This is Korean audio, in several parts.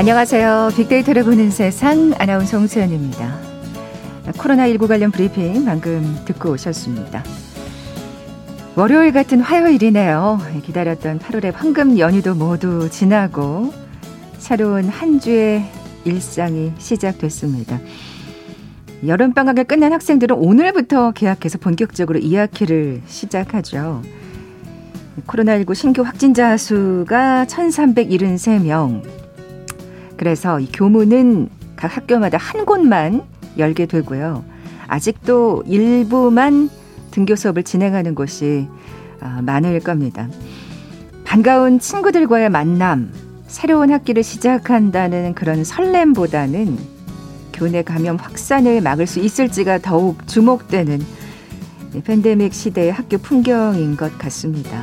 안녕하세요. 빅데이터를 보는 세상 아나운서 홍수연입니다. 코로나19 관련 브리핑 방금 듣고 오셨습니다. 월요일 같은 화요일이네요. 기다렸던 8월의 황금 연휴도 모두 지나고 새로운 한 주의 일상이 시작됐습니다. 여름방학을 끝낸 학생들은 오늘부터 개학해서 본격적으로 2학기를 시작하죠. 코로나19 신규 확진자 수가 1,373명. 그래서 이 교문은 각 학교마다 한 곳만 열게 되고요. 아직도 일부만 등교 수업을 진행하는 곳이 아, 많을 겁니다. 반가운 친구들과의 만남, 새로운 학기를 시작한다는 그런 설렘보다는 교내 감염 확산을 막을 수 있을지가 더욱 주목되는 팬데믹 시대의 학교 풍경인 것 같습니다.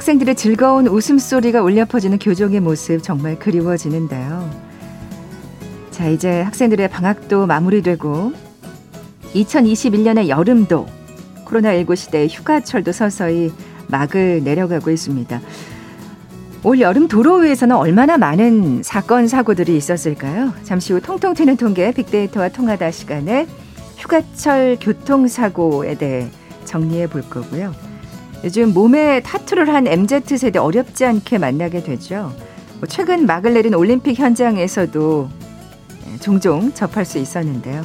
학생들의 즐거운 웃음소리가 울려 퍼지는 교정의 모습 정말 그리워지는데요. 자, 이제 학생들의 방학도 마무리되고 2021년의 여름도 코로나19 시대의 휴가철도 서서히 막을 내려가고 있습니다. 올 여름 도로 위에서는 얼마나 많은 사건 사고들이 있었을까요? 잠시 후 통통 튀는 통계 빅데이터와 통하다 시간에 휴가철 교통사고에 대해 정리해 볼 거고요. 요즘 몸에 타투를 한 MZ세대 어렵지 않게 만나게 되죠. 뭐 최근 막을 내린 올림픽 현장에서도 예, 종종 접할 수 있었는데요.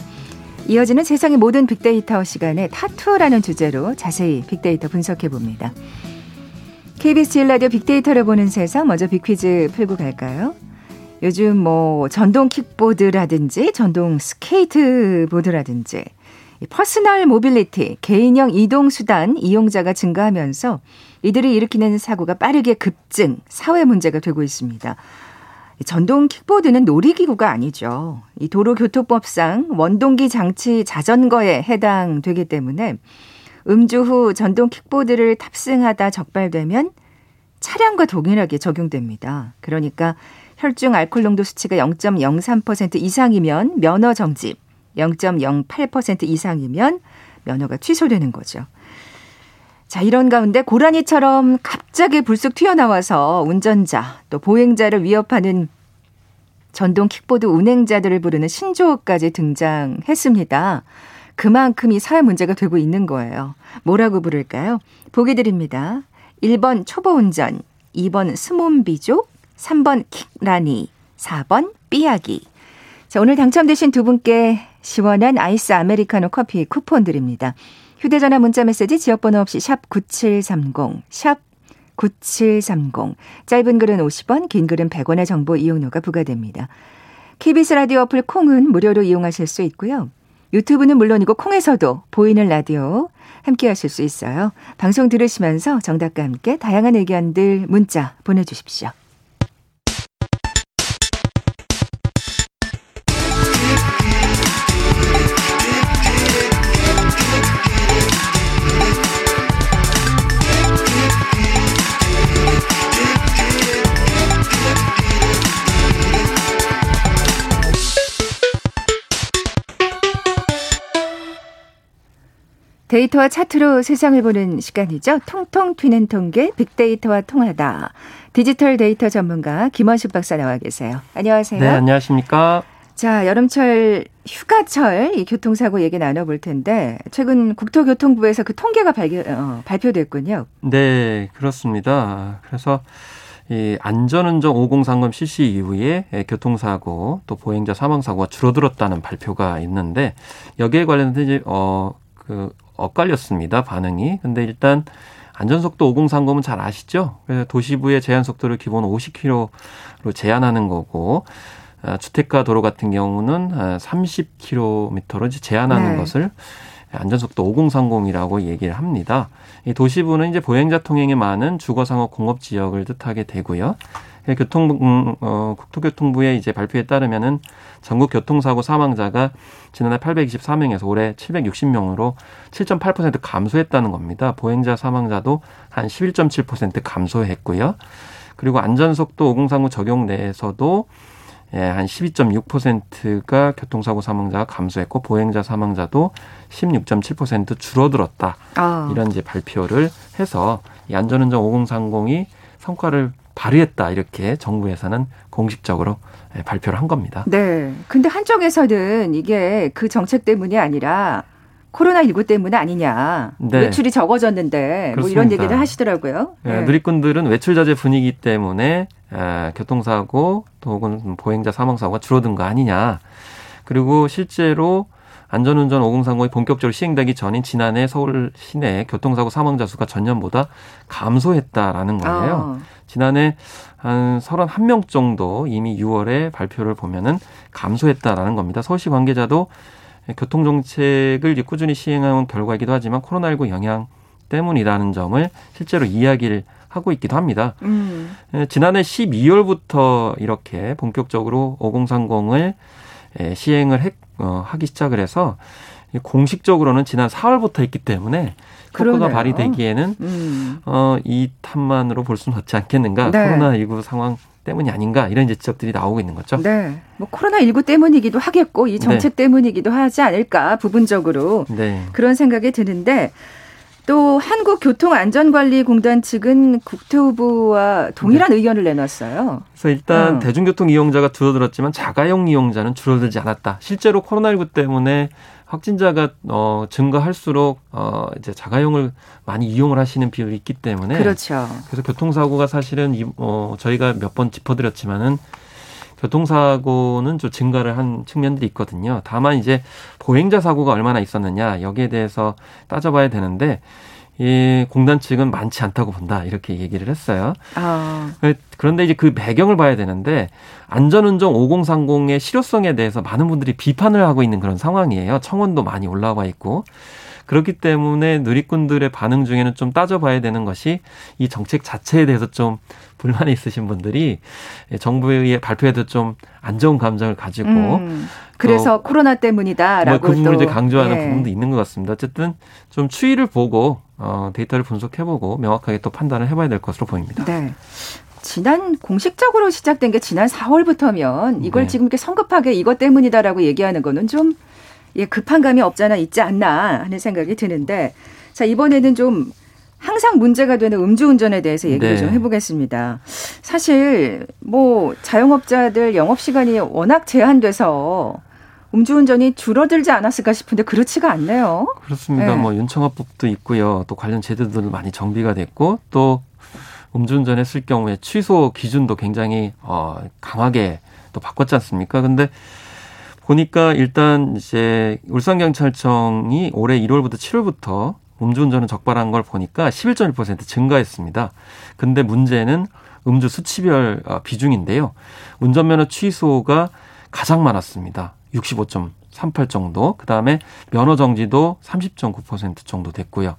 이어지는 세상의 모든 빅데이터 시간에 타투라는 주제로 자세히 빅데이터 분석해 봅니다. KBS 1라디오 빅데이터를 보는 세상 먼저 빅퀴즈 풀고 갈까요? 요즘 뭐 전동 킥보드라든지 전동 스케이트보드라든지 personal mobility, 개인형 이동 수단 이용자가 증가하면서 이들이 일으키는 사고가 빠르게 급증, 사회 문제가 되고 있습니다. 전동 킥보드는 놀이기구가 아니죠. 이 도로교통법상 원동기 장치 자전거에 해당되기 때문에 음주 후 전동 킥보드를 탑승하다 적발되면 차량과 동일하게 적용됩니다. 그러니까 혈중 알코올 농도 수치가 0.03% 이상이면 면허 정지, 0.08% 이상이면 면허가 취소되는 거죠. 자, 이런 가운데 고라니처럼 갑자기 불쑥 튀어나와서 운전자 또 보행자를 위협하는 전동 킥보드 운행자들을 부르는 신조어까지 등장했습니다. 그만큼 이 사회 문제가 되고 있는 거예요. 뭐라고 부를까요? 보기 드립니다. 1번 초보 운전, 2번 스몬비족, 3번 킥라니, 4번 삐약이. 자, 오늘 당첨되신 두 분께 시원한 아이스 아메리카노 커피 쿠폰 드립니다. 휴대전화 문자 메시지 지역번호 없이 샵 9730, 샵 9730. 짧은 글은 50원, 긴 글은 100원의 정보 이용료가 부과됩니다. KBS 라디오 어플 콩은 무료로 이용하실 수 있고요. 유튜브는 물론이고 콩에서도 보이는 라디오 함께 하실 수 있어요. 방송 들으시면서 정답과 함께 다양한 의견들 문자 보내주십시오. 데이터와 차트로 세상을 보는 시간이죠. 통통 튀는 통계 빅데이터와 통하다. 디지털 데이터 전문가 김원식 박사 나와 계세요. 안녕하세요. 네, 안녕하십니까? 자, 여름철 휴가철 이 교통사고 얘기 나눠볼 텐데 최근 국토교통부에서 그 통계가 발표, 어, 발표됐군요. 네, 그렇습니다. 그래서 이 안전운전 5030 실시 이후에 교통사고 또 보행자 사망사고가 줄어들었다는 발표가 있는데 여기에 관련해서 이제 어 그 엇갈렸습니다. 반응이. 근데 일단 안전속도 5030은 잘 아시죠? 그래서 도시부의 제한 속도를 기본 50km로 제한하는 거고 아, 주택가 도로 같은 경우는 30km로 제한하는 네. 것을 안전속도 5030이라고 얘기를 합니다. 이 도시부는 이제 보행자 통행이 많은 주거 상업 공업 지역을 뜻하게 되고요. 교통 음, 어, 국토교통부의 이제 발표에 따르면은 전국 교통사고 사망자가 지난해 824명에서 올해 760명으로 7.8% 감소했다는 겁니다. 보행자 사망자도 한 11.7% 감소했고요. 그리고 안전속도 5039 적용 내에서도 예, 한 12.6%가 교통사고 사망자가 감소했고 보행자 사망자도 16.7% 줄어들었다. 아. 이런 이제 발표를 해서 이 안전운전 5030이 성과를 발휘했다 이렇게 정부에서는 공식적으로 예, 발표를 한 겁니다. 네. 근데 한쪽에서는 이게 그 정책 때문이 아니라 코로나19 때문 아니냐. 네. 외출이 적어졌는데 그렇습니다. 뭐 이런 얘기를 하시더라고요. 네. 네. 누리꾼들은 외출 자제 분위기 때문에 에, 교통사고 또 혹은 보행자 사망사고가 줄어든 거 아니냐. 그리고 실제로 안전운전 5030이 본격적으로 시행되기 전인 지난해 서울 시내 교통사고 사망자 수가 전년보다 감소했다라는 거예요. 아. 지난해 한 31명 정도 이미 6월에 발표를 보면은 감소했다라는 겁니다. 서울시 관계자도 교통정책을 꾸준히 시행한 결과이기도 하지만 코로나19 영향 때문이라는 점을 실제로 이야기를 하고 있기도 합니다. 음. 지난해 12월부터 이렇게 본격적으로 5030을 시행을 했, 어, 하기 시작을 해서 공식적으로는 지난 4월부터 했기 때문에 효과가 발휘되기에는 음. 어, 이 탓만으로 볼 수는 없지 않겠는가. 네. 코로나19 상황 때문이 아닌가 이런 지적들이 나오고 있는 거죠. 네. 뭐 코로나 19 때문이기도 하겠고 이 정책 네. 때문이기도 하지 않을까 부분적으로 네. 그런 생각이 드는데 또 한국교통안전관리공단 측은 국토부와 동일한 네. 의견을 내놨어요. 그래서 일단 어. 대중교통 이용자가 줄어들었지만 자가용 이용자는 줄어들지 않았다. 실제로 코로나19 때문에 확진자가 어 증가할수록 어 이제 자가용을 많이 이용을 하시는 비율이 있기 때문에 그렇죠. 그래서 교통사고가 사실은 이, 어 저희가 몇 번 짚어드렸지만은 교통사고는 좀 증가를 한 측면들이 있거든요. 다만 이제 보행자 사고가 얼마나 있었느냐 여기에 대해서 따져봐야 되는데 이 공단 측은 많지 않다고 본다 이렇게 얘기를 했어요. 아. 그런데 이제 그 배경을 봐야 되는데 안전운전 5030의 실효성에 대해서 많은 분들이 비판을 하고 있는 그런 상황이에요. 청원도 많이 올라와 있고 그렇기 때문에 누리꾼들의 반응 중에는 좀 따져봐야 되는 것이 이 정책 자체에 대해서 좀 불만이 있으신 분들이 정부의 발표에도 좀 안 좋은 감정을 가지고 음, 그래서 코로나 때문이다라고 뭐그 부분을 이제 강조하는 예. 부분도 있는 것 같습니다. 어쨌든 좀 추이를 보고 어, 데이터를 분석해보고 명확하게 또 판단을 해봐야 될 것으로 보입니다. 네. 지난 공식적으로 시작된 게 지난 4월부터면 이걸 네. 지금 이렇게 성급하게 이것 때문이다라고 얘기하는 거는 좀 예, 급한 감이 없잖아 있지 않나 하는 생각이 드는데 자 이번에는 좀 항상 문제가 되는 음주운전에 대해서 얘기를 네. 좀 해보겠습니다. 사실 뭐 자영업자들 영업 시간이 워낙 제한돼서 음주운전이 줄어들지 않았을까 싶은데 그렇지가 않네요. 그렇습니다. 네. 뭐 윤청화법도 있고요. 또 관련 제도들 많이 정비가 됐고 또 음주운전 했을 경우에 취소 기준도 굉장히 어 강하게 또 바꿨지 않습니까? 근데 보니까 일단 이제 울산경찰청이 올해 1월부터 7월부터 음주운전은 적발한 걸 보니까 11.1% 증가했습니다. 근데 문제는 음주 수치별 어, 비중인데요. 운전면허 취소가 가장 많았습니다. 65.38 정도. 그 다음에 면허 정지도 30.9% 정도 됐고요.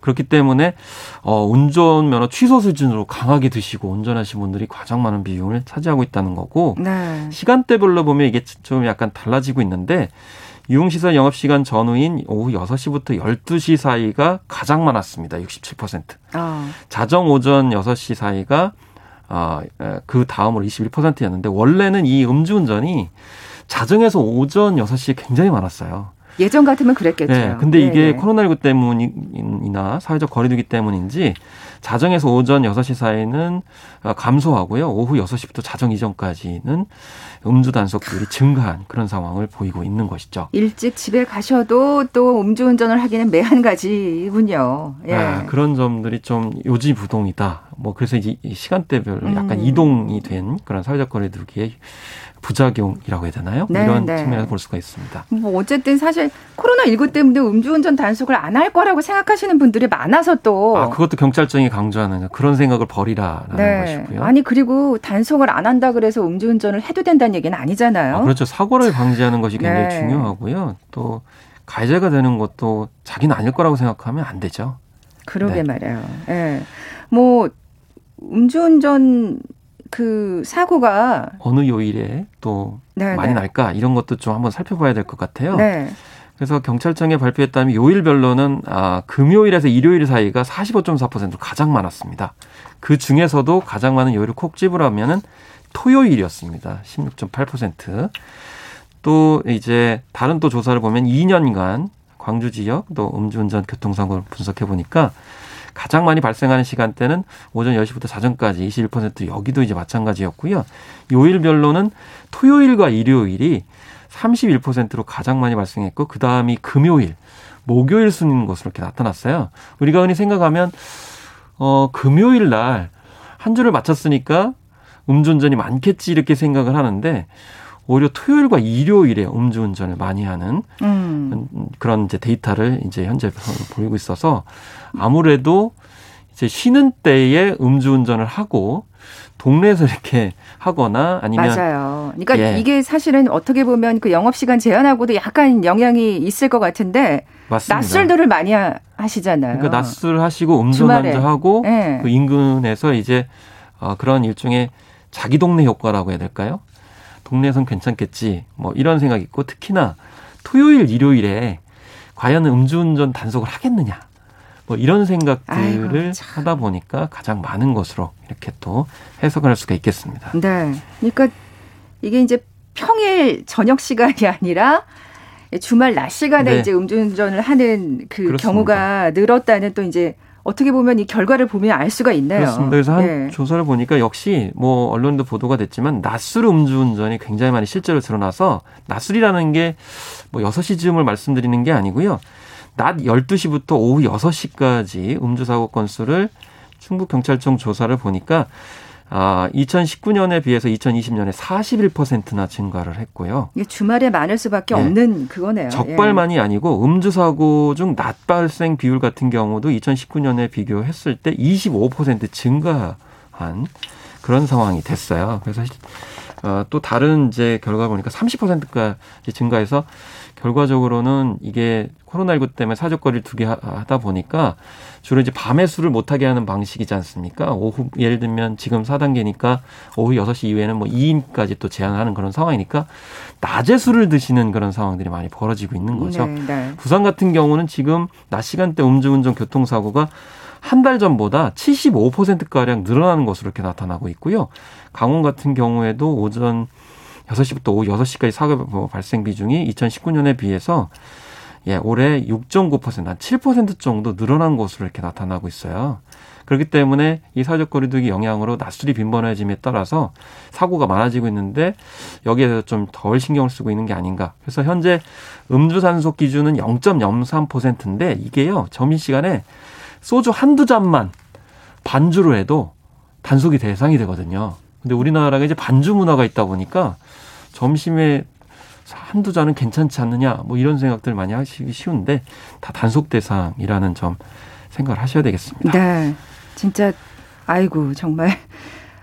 그렇기 때문에 어 운전면허 취소 수준으로 강하게 드시고 운전하신 분들이 가장 많은 비용을 차지하고 있다는 거고 네. 시간대별로 보면 이게 좀 약간 달라지고 있는데 유흥시설 영업시간 전후인 오후 6시부터 12시 사이가 가장 많았습니다. 67%. 아. 자정 오전 6시 사이가 어, 그 다음으로 21%였는데 원래는 이 음주운전이 자정에서 오전 6시에 굉장히 많았어요. 예전 같으면 그랬겠죠. 네, 근데 이게 네. 코로나19 때문이나 사회적 거리두기 때문인지 자정에서 오전 6시 사이는 감소하고요. 오후 6시부터 자정 이전까지는 음주 단속률이 증가한 그런 상황을 보이고 있는 것이죠. 일찍 집에 가셔도 또 음주운전을 하기는 매한가지군요. 예. 아, 그런 점들이 좀 요지부동이다. 뭐 그래서 이제 시간대별로 약간 음. 이동이 된 그런 사회적 거리두기의 부작용이라고 해야 되나요? 네, 이런 네. 측면에서 볼 수가 있습니다. 뭐 어쨌든 사실 코로나 19 때문에 음주운전 단속을 안 할 거라고 생각하시는 분들이 많아서 또. 아, 그것도 경찰청이 강조하는 그런 생각을 버리라라는 네. 것이고요. 아니, 그리고 단속을 안 한다 그래서 음주운전을 해도 된다는 얘기는 아니잖아요. 아, 그렇죠. 사고를 방지하는 것이 굉장히 네. 중요하고요. 또 가해자가 되는 것도 자기는 아닐 거라고 생각하면 안 되죠. 그러게 네. 말이에요. 예. 네. 뭐, 음주운전 그 사고가 어느 요일에 또 네, 많이 네. 날까 이런 것도 좀 한번 살펴봐야 될 것 같아요. 네. 그래서 경찰청에 발표했다면 요일별로는 아, 금요일에서 일요일 사이가 45.4% 가장 많았습니다. 그 중에서도 가장 많은 요일을 콕 집으라면은 토요일이었습니다. 16.8%. 또 이제 다른 또 조사를 보면 2년간 광주 지역 또 음주운전 교통사고를 분석해 보니까 가장 많이 발생하는 시간대는 오전 10시부터 자정까지 21% 여기도 이제 마찬가지였고요. 요일별로는 토요일과 일요일이 31%로 가장 많이 발생했고 그 다음이 금요일, 목요일 순인 것으로 이렇게 나타났어요. 우리가 흔히 생각하면 어 금요일 날 한 주를 마쳤으니까 음주운전이 많겠지 이렇게 생각을 하는데 오히려 토요일과 일요일에 음주운전을 많이 하는 음. 그런 이제 데이터를 이제 현재 보이고 있어서 아무래도 이제 쉬는 때에 음주운전을 하고 동네에서 이렇게 하거나 아니면 맞아요. 그러니까 예. 이게 사실은 어떻게 보면 그 영업 시간 제한하고도 약간 영향이 있을 것 같은데 맞습니다. 낮술들을 많이 하시잖아요. 그러니까 낮술 하시고 음주운전 하고 예. 그 인근에서 이제 어 그런 일종의 자기 동네 효과라고 해야 될까요? 동네에선 괜찮겠지. 뭐 이런 생각이 있고 특히나 토요일, 일요일에 과연 음주운전 단속을 하겠느냐. 뭐 이런 생각들을 하다 보니까 가장 많은 것으로 이렇게 또 해석을 할 수가 있겠습니다. 네. 그러니까 이게 이제 평일 저녁 시간이 아니라 주말 낮 시간에 네. 이제 음주운전을 하는 그 그렇습니다. 경우가 늘었다는 또 이제 어떻게 보면 이 결과를 보면 알 수가 있네요. 그렇습니다. 그래서 한 예. 조사를 보니까 역시 뭐 언론도 보도가 됐지만 낮술 음주운전이 굉장히 많이 실제로 드러나서 낮술이라는 게 뭐 6시 즈음을 말씀드리는 게 아니고요. 낮 12시부터 오후 6시까지 음주 사고 건수를 충북 경찰청 조사를 보니까 아, 2019년에 비해서 2020년에 41%나 증가를 했고요. 이게 주말에 많을 수밖에 예. 없는 그거네요. 적발만이 예. 아니고 음주 사고 중 낮 발생 비율 같은 경우도 2019년에 비교했을 때 25% 증가한 그런 상황이 됐어요. 그래서 어, 또 다른 이제 결과 보니까 30%까지 증가해서 결과적으로는 이게 코로나19 때문에 사족거리를 두게 하다 보니까 주로 이제 밤에 술을 못하게 하는 방식이지 않습니까? 오후, 예를 들면 지금 4단계니까 오후 6시 이후에는 뭐 2인까지 또 제한하는 그런 상황이니까 낮에 술을 드시는 그런 상황들이 많이 벌어지고 있는 거죠. 네, 네. 부산 같은 경우는 지금 낮 시간대 음주운전 교통사고가 한 달 전보다 75%가량 늘어나는 것으로 이렇게 나타나고 있고요. 강원 같은 경우에도 오전 6시부터 오후 6시까지 사고 발생 비중이 2019년에 비해서 예, 올해 6.9%, 한 7% 정도 늘어난 것으로 이렇게 나타나고 있어요. 그렇기 때문에 이 사회적 거리두기 영향으로 낮술이 빈번해짐에 따라서 사고가 많아지고 있는데 여기에서 좀 덜 신경을 쓰고 있는 게 아닌가. 그래서 현재 음주 산소 기준은 0.03%인데 이게요, 점심시간에 소주 한두 잔만 반주로 해도 단속이 대상이 되거든요. 근데 우리나라가 이제 반주 문화가 있다 보니까 점심에 한두 잔은 괜찮지 않느냐 뭐 이런 생각들 많이 하시기 쉬운데 다 단속 대상이라는 점 생각을 하셔야 되겠습니다. 네. 진짜 아이고 정말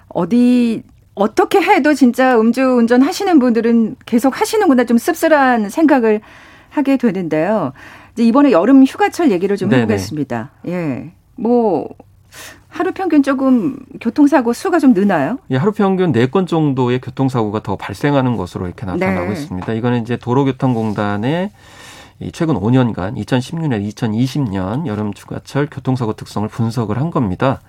어디 어떻게 해도 진짜 음주 운전 하시는 분들은 계속 하시는구나 좀 씁쓸한 생각을 하게 되는데요. 이제 이번에 여름 휴가철 얘기를 좀 네네. 해보겠습니다. 예. 뭐 하루 평균 조금 교통사고 수가 좀 느나요? 예, 하루 평균 4건 정도의 교통사고가 더 발생하는 것으로 이렇게 나타나고 네. 있습니다. 이거는 이제 도로교통공단의 이 최근 5년간 2016년, 2020년 여름 휴가철 교통사고 특성을 분석을 한 겁니다.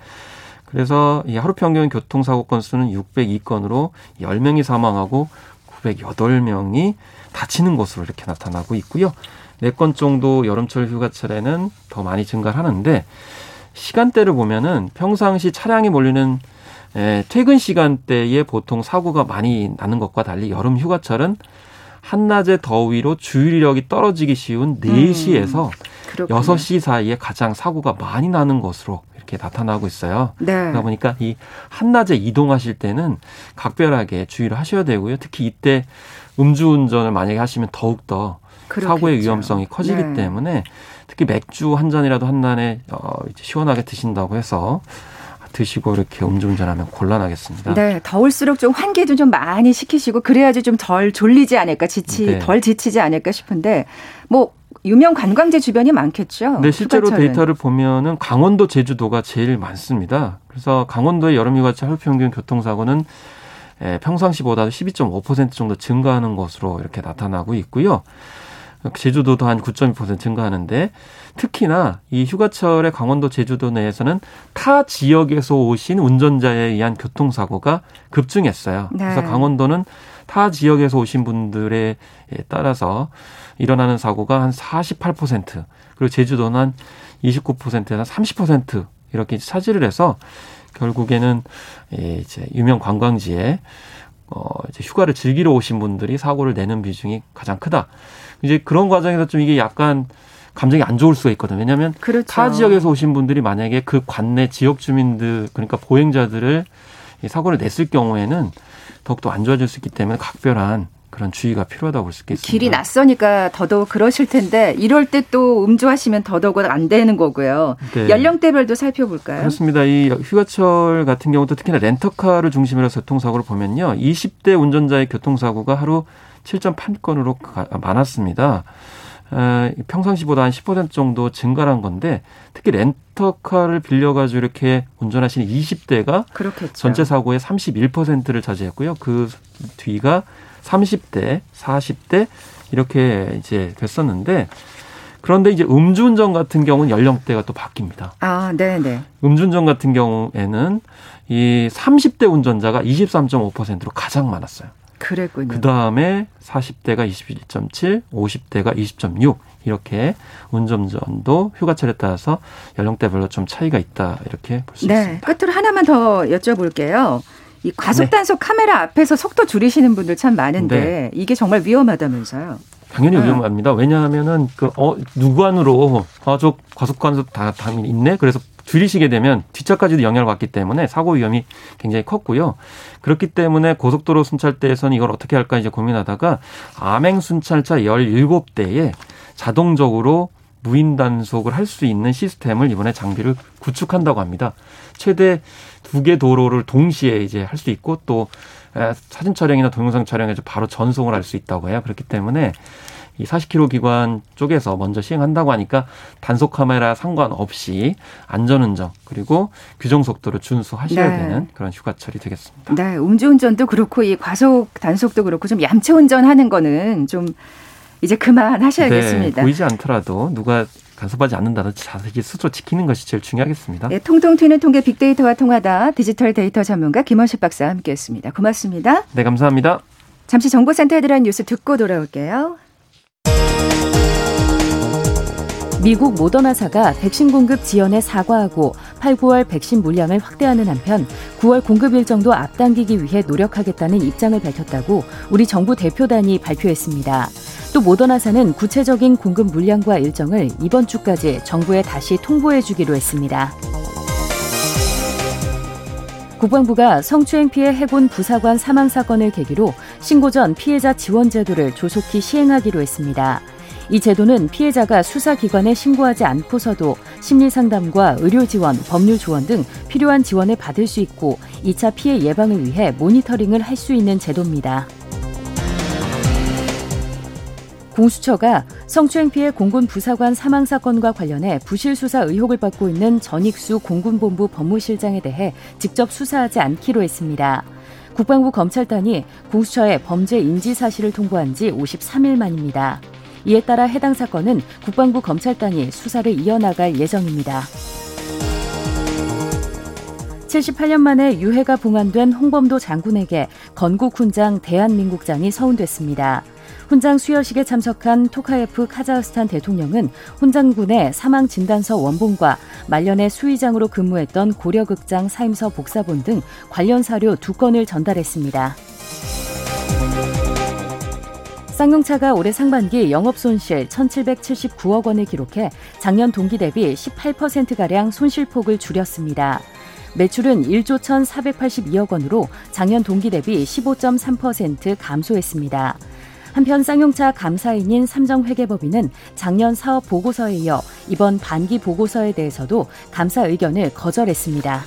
그래서 이 하루 평균 교통사고 건수는 602건으로 10명이 사망하고 908명이 다치는 것으로 이렇게 나타나고 있고요. 4건 정도 여름철 휴가철에는 더 많이 증가하는데 시간대를 보면은 평상시 차량이 몰리는 에, 퇴근 시간대에 보통 사고가 많이 나는 것과 달리 여름 휴가철은 한낮의 더위로 주의력이 떨어지기 쉬운 4시에서 음, 6시 사이에 가장 사고가 많이 나는 것으로 이렇게 나타나고 있어요. 네. 그러다 보니까 이 한낮에 이동하실 때는 각별하게 주의를 하셔야 되고요. 특히 이때 음주운전을 만약에 하시면 더욱더 사고의 위험성이 커지기 네. 때문에 특히 맥주 한 잔이라도 한 잔에 어, 시원하게 드신다고 해서 드시고 이렇게 음주운전하면 곤란하겠습니다. 네, 더울수록 좀 환기도 좀 많이 시키시고 그래야지 좀 덜 졸리지 않을까, 지치 네. 덜 지치지 않을까 싶은데 뭐 유명 관광지 주변이 많겠죠. 네, 실제로 휴가철은. 데이터를 보면은 강원도, 제주도가 제일 많습니다. 그래서 강원도의 여름휴가철 하루 평균 교통사고는 예, 평상시보다 12.5% 정도 증가하는 것으로 이렇게 나타나고 있고요. 제주도도 한 9.2% 증가하는데 특히나 이 휴가철에 강원도 제주도 내에서는 타 지역에서 오신 운전자에 의한 교통사고가 급증했어요. 네. 그래서 강원도는 타 지역에서 오신 분들에 따라서 일어나는 사고가 한 48% 그리고 제주도는 한 29%에서 30% 이렇게 차지를 해서 결국에는 이제 유명 관광지에 어 이제 휴가를 즐기러 오신 분들이 사고를 내는 비중이 가장 크다. 이제 그런 과정에서 좀 이게 약간 감정이 안 좋을 수가 있거든요. 왜냐하면 그렇죠. 타 지역에서 오신 분들이 만약에 그 관내 지역 주민들 그러니까 보행자들을 사고를 냈을 경우에는 더욱더 안 좋아질 수 있기 때문에 각별한 그런 주의가 필요하다고 볼 수 있겠습니다. 길이 낯서니까 더더욱 그러실 텐데 이럴 때 또 음주하시면 더더욱 안 되는 거고요. 네. 연령대별도 살펴볼까요? 그렇습니다. 이 휴가철 같은 경우도 특히나 렌터카를 중심으로 해서 교통사고를 보면요. 20대 운전자의 교통사고가 하루 7.8건으로 많았습니다. 평상시보다 한 10% 정도 증가한 건데 특히 렌터카를 빌려가지고 이렇게 운전하시는 20대가 그렇겠죠. 전체 사고의 31%를 차지했고요. 그 뒤가 30대, 40대 이렇게 이제 됐었는데 그런데 이제 음주운전 같은 경우는 연령대가 또 바뀝니다. 아, 네, 네. 음주운전 같은 경우에는 이 30대 운전자가 23.5%로 가장 많았어요. 그랬군요. 그 다음에 40대가 21.7, 50대가 20.6 이렇게 운전전도 휴가철에 따라서 연령대별로 좀 차이가 있다 이렇게 볼수 네, 있습니다. 끝으로 하나만 더 여쭤볼게요. 이 과속 단속 네. 카메라 앞에서 속도 줄이시는 분들 참 많은데 네. 이게 정말 위험하다면서요. 당연히 네. 위험합니다. 왜냐하면은 그어 누구 안으로 과속 과속 단속 다 당연히 있네. 그래서 줄이시게 되면 뒷차까지도 영향을 받기 때문에 사고 위험이 굉장히 컸고요. 그렇기 때문에 고속도로 순찰대에서는 이걸 어떻게 할까 이제 고민하다가 암행 순찰차 17대에 자동적으로 무인 단속을 할 수 있는 시스템을 이번에 장비를 구축한다고 합니다. 최대 두 개 도로를 동시에 이제 할 수 있고 또 사진 촬영이나 동영상 촬영에서 바로 전송을 할 수 있다고 해요. 그렇기 때문에 이 40km 기관 쪽에서 먼저 시행한다고 하니까 단속 카메라 상관없이 안전운전 그리고 규정 속도를 준수하셔야 네. 되는 그런 휴가철이 되겠습니다. 네, 음주운전도 그렇고 이 과속 단속도 그렇고 좀 얌체 운전하는 거는 좀 이제 그만 하셔야겠습니다. 네, 보이지 않더라도 누가 간섭하지 않는다도 자세히 스스로 지키는 것이 제일 중요하겠습니다. 네, 통통 튀는 통계 빅데이터와 통하다 디지털 데이터 전문가 김원식 박사와 함께했습니다. 고맙습니다. 네, 감사합니다. 잠시 정보센터에 들어간 뉴스 듣고 돌아올게요. 미국 모더나사가 백신 공급 지연에 사과하고 8, 9월 백신 물량을 확대하는 한편 9월 공급 일정도 앞당기기 위해 노력하겠다는 입장을 밝혔다고 우리 정부 대표단이 발표했습니다. 또 모더나사는 구체적인 공급 물량과 일정을 이번 주까지 정부에 다시 통보해 주기로 했습니다. 국방부가 성추행 피해 해군 부사관 사망 사건을 계기로 신고 전 피해자 지원 제도를 조속히 시행하기로 했습니다. 이 제도는 피해자가 수사기관에 신고하지 않고서도 심리상담과 의료지원, 법률조언 등 필요한 지원을 받을 수 있고 2차 피해 예방을 위해 모니터링을 할 수 있는 제도입니다. 공수처가 성추행 피해 공군 부사관 사망 사건과 관련해 부실 수사 의혹을 받고 있는 전익수 공군본부 법무실장에 대해 직접 수사하지 않기로 했습니다. 국방부 검찰단이 공수처에 범죄 인지 사실을 통보한 지 53일 만입니다. 이에 따라 해당 사건은 국방부 검찰단이 수사를 이어나갈 예정입니다. 78년 만에 유해가 봉안된 홍범도 장군에게 건국 훈장 대한민국장이 서운됐습니다. 훈장 수여식에 참석한 토카예프 카자흐스탄 대통령은 훈장군의 사망 진단서 원본과 말년에 수의장으로 근무했던 고려극장 사임서 복사본 등 관련 사료 두 건을 전달했습니다. 쌍용차가 올해 상반기 영업 손실 1,779억 원을 기록해 작년 동기 대비 18%가량 손실폭을 줄였습니다. 매출은 1조 1,482억 원으로 작년 동기 대비 15.3% 감소했습니다. 한편 쌍용차 감사인인 삼정회계법인은 작년 사업 보고서에 이어 이번 반기 보고서에 대해서도 감사 의견을 거절했습니다.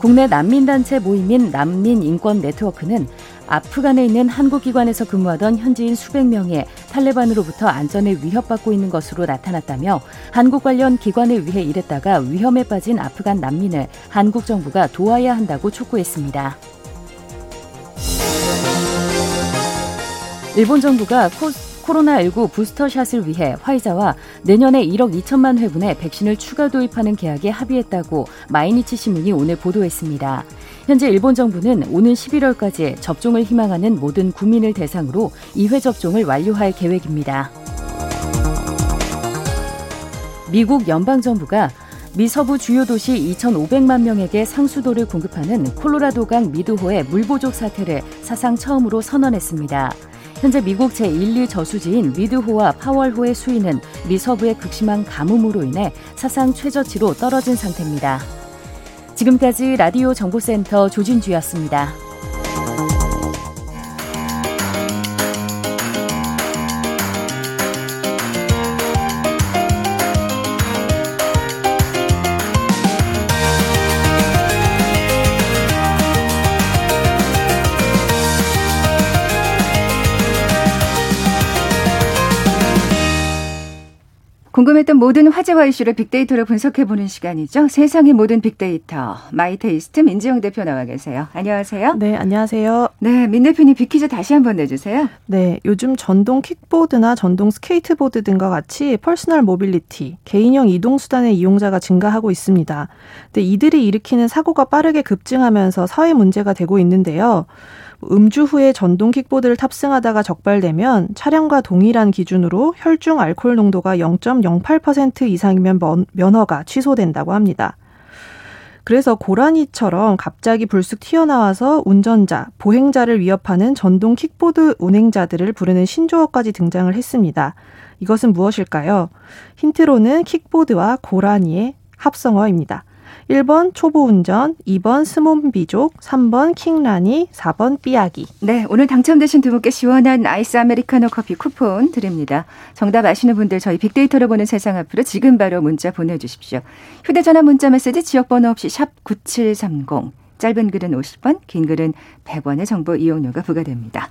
국내 난민단체 모임인 난민인권 네트워크는 아프간에 있는 한국 기관에서 근무하던 현지인 수백 명이 탈레반으로부터 안전에 위협받고 있는 것으로 나타났다며 한국 관련 기관을 위해 일했다가 위험에 빠진 아프간 난민을 한국 정부가 도와야 한다고 촉구했습니다. 일본 정부가 코로나19 부스터샷을 위해 화이자와 내년에 1억 2천만 회분의 백신을 추가 도입하는 계약에 합의했다고 마이니치 신문이 오늘 보도했습니다. 현재 일본 정부는 오는 11월까지 접종을 희망하는 모든 국민을 대상으로 2회 접종을 완료할 계획입니다. 미국 연방정부가 미 서부 주요 도시 2,500만 명에게 상수도를 공급하는 콜로라도강 미드호의 물 부족 사태를 사상 처음으로 선언했습니다. 현재 미국 제1, 2 저수지인 미드호와 파월호의 수위는 미 서부의 극심한 가뭄으로 인해 사상 최저치로 떨어진 상태입니다. 지금까지 라디오 정보센터 조진주였습니다. 궁금했던 모든 화제와 이슈를 빅데이터로 분석해보는 시간이죠. 세상의 모든 빅데이터. 마이테이스트 민지영 대표 나와 계세요. 안녕하세요. 네, 안녕하세요. 네, 민 대표님 빅퀴즈 다시 한번 내주세요. 네, 요즘 전동 킥보드나 전동 스케이트보드 등과 같이 personal mobility, 개인형 이동수단의 이용자가 증가하고 있습니다. 근데 이들이 일으키는 사고가 빠르게 급증하면서 사회 문제가 되고 있는데요. 음주 후에 전동 킥보드를 탑승하다가 적발되면 차량과 동일한 기준으로 혈중 알코올 농도가 0.08% 이상이면 면허가 취소된다고 합니다. 그래서 고라니처럼 갑자기 불쑥 튀어나와서 운전자, 보행자를 위협하는 전동 킥보드 운행자들을 부르는 신조어까지 등장을 했습니다. 이것은 무엇일까요? 힌트로는 킥보드와 고라니의 합성어입니다. 1번 초보 운전, 2번 스몬비족, 3번 킹라니, 4번 삐아기. 네, 오늘 당첨되신 두 분께 시원한 아이스 아메리카노 커피 쿠폰 드립니다. 정답 아시는 분들 저희 빅데이터로 보는 세상 앞으로 지금 바로 문자 보내주십시오. 휴대전화 문자 메시지 지역번호 없이 샵 9730. 짧은 글은 50원, 긴 글은 100원의 정보 이용료가 부과됩니다.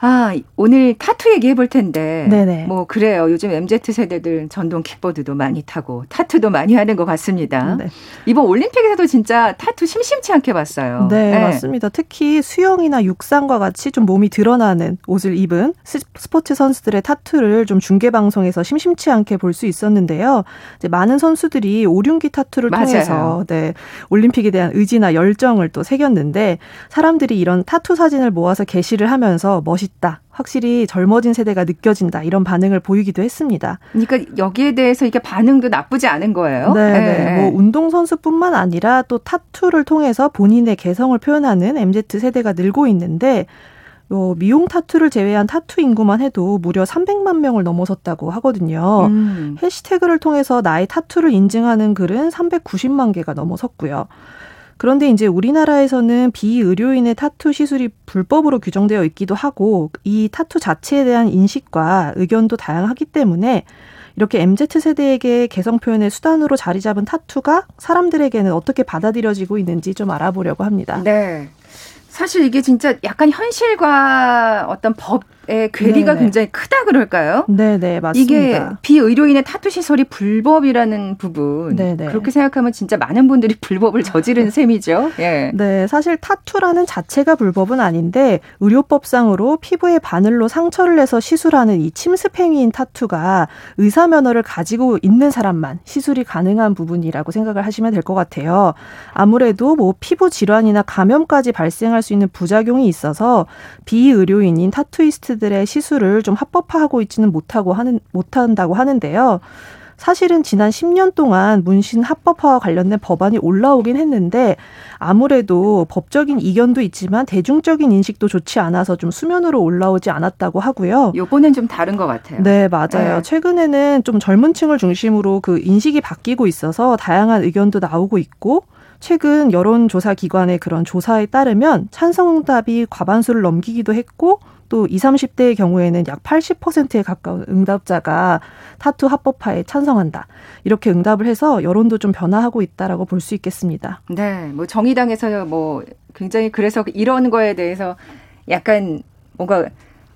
아, 오늘 타투 얘기 해 볼 텐데. 네네. 뭐, 그래요. 요즘 MZ 세대들 전동 킥보드도 많이 타고, 타투도 많이 하는 것 같습니다. 네. 이번 올림픽에서도 진짜 타투 심심치 않게 봤어요. 네, 네, 맞습니다. 특히 수영이나 육상과 같이 좀 몸이 드러나는 옷을 입은 스포츠 선수들의 타투를 좀 중계방송에서 심심치 않게 볼 수 있었는데요. 이제 많은 선수들이 오륜기 타투를 맞아요. 통해서, 네, 올림픽에 대한 의지나 열정을 또 새겼는데, 사람들이 이런 타투 사진을 모아서 게시를 하면서 멋이 멋있다. 확실히 젊어진 세대가 느껴진다. 이런 반응을 보이기도 했습니다. 그러니까 여기에 대해서 이게 반응도 나쁘지 않은 거예요. 네, 네. 네. 뭐 운동 선수뿐만 아니라 또 타투를 통해서 본인의 개성을 표현하는 MZ 세대가 늘고 있는데 요 미용 타투를 제외한 타투 인구만 해도 무려 300만 명을 넘어섰다고 하거든요. 음. 해시태그를 통해서 나의 타투를 인증하는 글은 390만 개가 넘어섰고요. 그런데 이제 우리나라에서는 비의료인의 타투 시술이 불법으로 규정되어 있기도 하고 이 타투 자체에 대한 인식과 의견도 다양하기 때문에 이렇게 MZ 세대에게 개성 표현의 수단으로 자리 잡은 타투가 사람들에게는 어떻게 받아들여지고 있는지 좀 알아보려고 합니다. 네. 사실 이게 진짜 약간 현실과 어떤 법 괴리가 네네. 굉장히 크다 그럴까요? 네 네 맞습니다. 이게 비의료인의 타투 시술이 불법이라는 부분 네네. 그렇게 생각하면 진짜 많은 분들이 불법을 저지른 셈이죠. 예. 네, 사실 타투라는 자체가 불법은 아닌데 의료법상으로 피부에 바늘로 상처를 내서 시술하는 이 침습 행위인 타투가 의사 면허를 가지고 있는 사람만 시술이 가능한 부분이라고 생각을 하시면 될 것 같아요. 아무래도 뭐 피부 질환이나 감염까지 발생할 수 있는 부작용이 있어서 비의료인인 타투이스트 사람들의 시술을 좀 합법화하고 있지는 못하고 하는 못한다고 하는데요. 사실은 지난 10년 동안 문신 합법화와 관련된 법안이 올라오긴 했는데 아무래도 법적인 이견도 있지만 대중적인 인식도 좋지 않아서 좀 수면으로 올라오지 않았다고 하고요. 요번엔 좀 다른 것 같아요. 네, 맞아요. 네. 최근에는 좀 젊은 층을 중심으로 그 인식이 바뀌고 있어서 다양한 의견도 나오고 있고 최근 여론조사 기관의 그런 조사에 따르면 찬성답이 과반수를 넘기기도 했고 또 20, 30대의 경우에는 약 80%에 가까운 응답자가 타투 합법화에 찬성한다. 이렇게 응답을 해서 여론도 좀 변화하고 있다라고 볼 수 있겠습니다. 네. 뭐 정의당에서 뭐 굉장히 그래서 이런 거에 대해서 약간 뭔가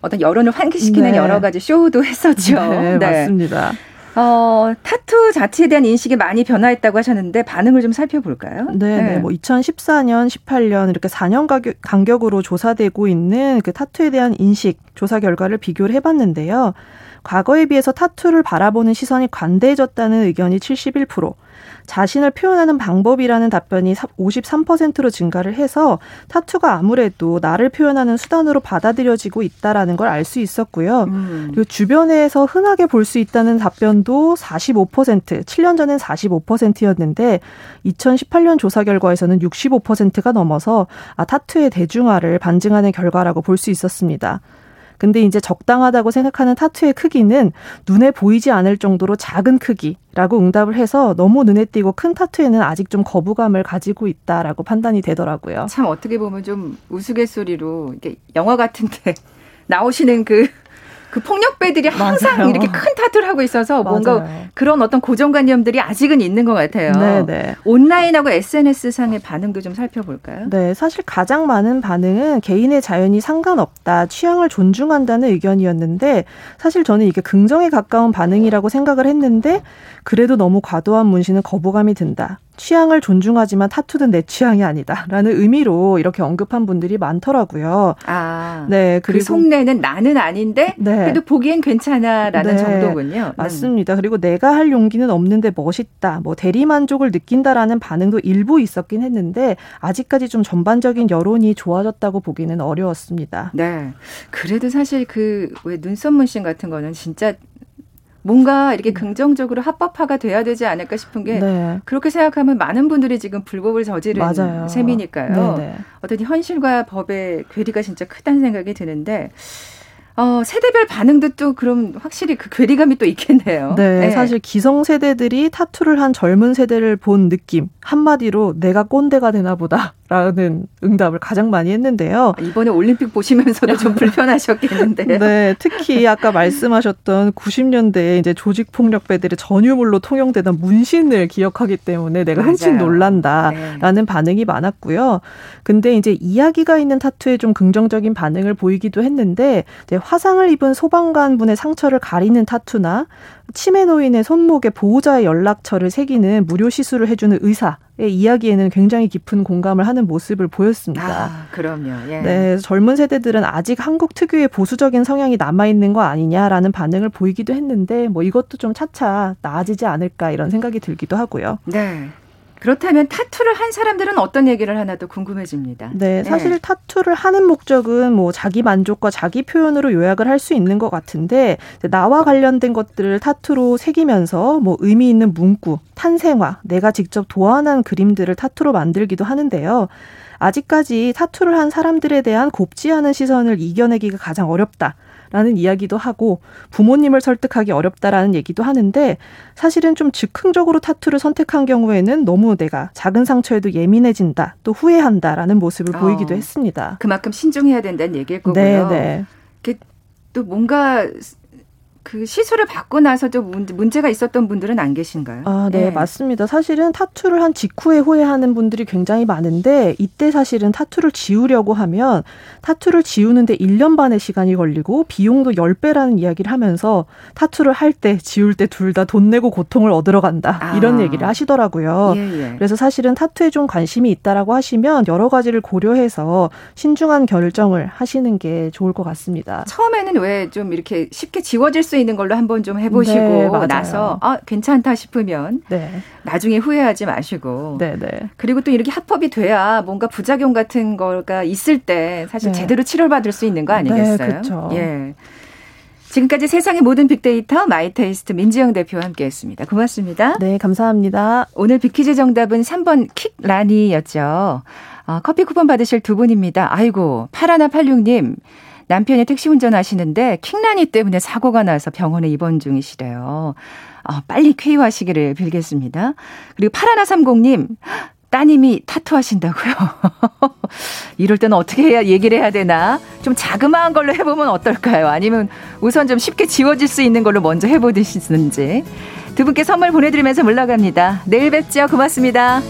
어떤 여론을 환기시키는 네. 여러 가지 쇼도 했었죠. 네, 네. 맞습니다. 어, 타투 자체에 대한 인식이 많이 변화했다고 하셨는데 반응을 좀 살펴볼까요? 네, 네. 네. 뭐 2014년, 18년 이렇게 4년 간격으로 조사되고 있는 그 타투에 대한 인식 조사 결과를 비교를 해봤는데요. 과거에 비해서 타투를 바라보는 시선이 관대해졌다는 의견이 71%, 자신을 표현하는 방법이라는 답변이 53%로 증가를 해서 타투가 아무래도 나를 표현하는 수단으로 받아들여지고 있다라는 걸 알 수 있었고요. 음. 그리고 주변에서 흔하게 볼 수 있다는 답변도 45%, 7년 전엔 45%였는데 2018년 조사 결과에서는 65%가 넘어서 아, 타투의 대중화를 반증하는 결과라고 볼 수 있었습니다. 근데 이제 적당하다고 생각하는 타투의 크기는 눈에 보이지 않을 정도로 작은 크기라고 응답을 해서 너무 눈에 띄고 큰 타투에는 아직 좀 거부감을 가지고 있다라고 판단이 되더라고요. 참 어떻게 보면 좀 우스갯소리로 이게 영화 같은데 나오시는 그 그 폭력배들이 항상 맞아요. 이렇게 큰 타투를 하고 있어서 뭔가 맞아요. 그런 어떤 고정관념들이 아직은 있는 것 같아요. 네네. 네. 온라인하고 SNS 상의 반응도 좀 살펴볼까요? 네, 사실 가장 많은 반응은 개인의 자연이 상관없다, 취향을 존중한다는 의견이었는데 사실 저는 이게 긍정에 가까운 반응이라고 생각을 했는데 그래도 너무 과도한 문신은 거부감이 든다. 취향을 존중하지만 타투는 내 취향이 아니다라는 의미로 이렇게 언급한 분들이 많더라고요. 아, 네, 그 그리고 그 속내는 나는 아닌데 네. 그래도 보기엔 괜찮아라는 네, 정도군요. 음. 맞습니다. 음. 그리고 내가 할 용기는 없는데 멋있다, 뭐 대리 만족을 느낀다라는 반응도 일부 있었긴 했는데 아직까지 좀 전반적인 여론이 좋아졌다고 보기는 어려웠습니다. 네, 그래도 사실 그 왜 눈썹 문신 같은 거는 진짜 뭔가 이렇게 음. 긍정적으로 합법화가 돼야 되지 않을까 싶은 게 네. 그렇게 생각하면 많은 분들이 지금 불법을 저지른 맞아요. 셈이니까요. 네네. 어떤 현실과 법의 괴리가 진짜 크다는 생각이 드는데 어, 세대별 반응도 또 그럼 확실히 그 괴리감이 또 있겠네요. 네, 네. 사실 기성 세대들이 타투를 한 젊은 세대를 본 느낌 한마디로 내가 꼰대가 되나 보다 라는 응답을 가장 많이 했는데요. 아, 이번에 올림픽 보시면서도 좀 불편하셨겠는데요. 네, 특히 아까 말씀하셨던 90년대에 이제 조직 폭력배들의 전유물로 통용되던 문신을 기억하기 때문에 내가 흠칫 놀란다라는 네. 반응이 많았고요. 근데 이제 이야기가 있는 타투에 좀 긍정적인 반응을 보이기도 했는데 이제 화상을 입은 소방관 분의 상처를 가리는 타투나 치매 노인의 손목에 보호자의 연락처를 새기는 무료 시술을 해주는 의사의 이야기에는 굉장히 깊은 공감을 하는 모습을 보였습니다. 아, 그럼요. 예. 네, 젊은 세대들은 아직 한국 특유의 보수적인 성향이 남아 있는 거 아니냐라는 반응을 보이기도 했는데 뭐 이것도 좀 차차 나아지지 않을까 이런 생각이 들기도 하고요. 네. 그렇다면 타투를 한 사람들은 어떤 얘기를 하나 도 궁금해집니다. 네, 네. 사실 네. 타투를 하는 목적은 뭐 자기 만족과 자기 표현으로 요약을 할 수 있는 것 같은데 나와 관련된 것들을 타투로 새기면서 뭐 의미 있는 문구, 탄생화, 내가 직접 도안한 그림들을 타투로 만들기도 하는데요. 아직까지 타투를 한 사람들에 대한 곱지 않은 시선을 이겨내기가 가장 어렵다. 라는 이야기도 하고 부모님을 설득하기 어렵다라는 얘기도 하는데 사실은 좀 즉흥적으로 타투를 선택한 경우에는 너무 내가 작은 상처에도 예민해진다 또 후회한다라는 모습을 어, 보이기도 했습니다. 그만큼 신중해야 된다는 얘기일 거고요. 네, 네. 또 뭔가 그 시술을 받고 나서도 문제가 있었던 분들은 안 계신가요? 아, 네, 네, 맞습니다. 사실은 타투를 한 직후에 후회하는 분들이 굉장히 많은데 이때 사실은 타투를 지우려고 하면 타투를 지우는데 1년 반의 시간이 걸리고 비용도 10배라는 이야기를 하면서 타투를 할 때 지울 때 둘 다 돈 내고 고통을 얻으러 간다. 아. 이런 얘기를 하시더라고요. 예, 예. 그래서 사실은 타투에 좀 관심이 있다라고 하시면 여러 가지를 고려해서 신중한 결정을 하시는 게 좋을 것 같습니다. 처음에는 왜 좀 이렇게 쉽게 지워질 수 있는 걸로 한번 좀 해보시고 네, 나서 아 괜찮다 싶으면 네. 나중에 후회하지 마시고 네, 네. 그리고 또 이렇게 합법이 돼야 뭔가 부작용 같은 거가 있을 때 사실 네. 제대로 치료받을 수 있는 거 아니겠어요? 네, 그렇죠. 예. 지금까지 세상의 모든 빅데이터 마이테이스트 민지영 대표와 함께했습니다. 고맙습니다. 네, 감사합니다. 오늘 빅퀴즈 정답은 3번 킥라니였죠. 아, 커피 쿠폰 받으실 두 분입니다. 아이고, 8186님. 남편이 택시 운전하시는데 킥라니 때문에 사고가 나서 병원에 입원 중이시래요. 어, 빨리 쾌유하시기를 빌겠습니다. 그리고 파라나30님, 따님이 타투 하신다고요? 이럴 때는 어떻게 해야 얘기를 해야 되나? 좀 자그마한 걸로 해보면 어떨까요? 아니면 우선 좀 쉽게 지워질 수 있는 걸로 먼저 해보시는지. 두 분께 선물 보내드리면서 물러갑니다. 내일 뵙죠. 고맙습니다.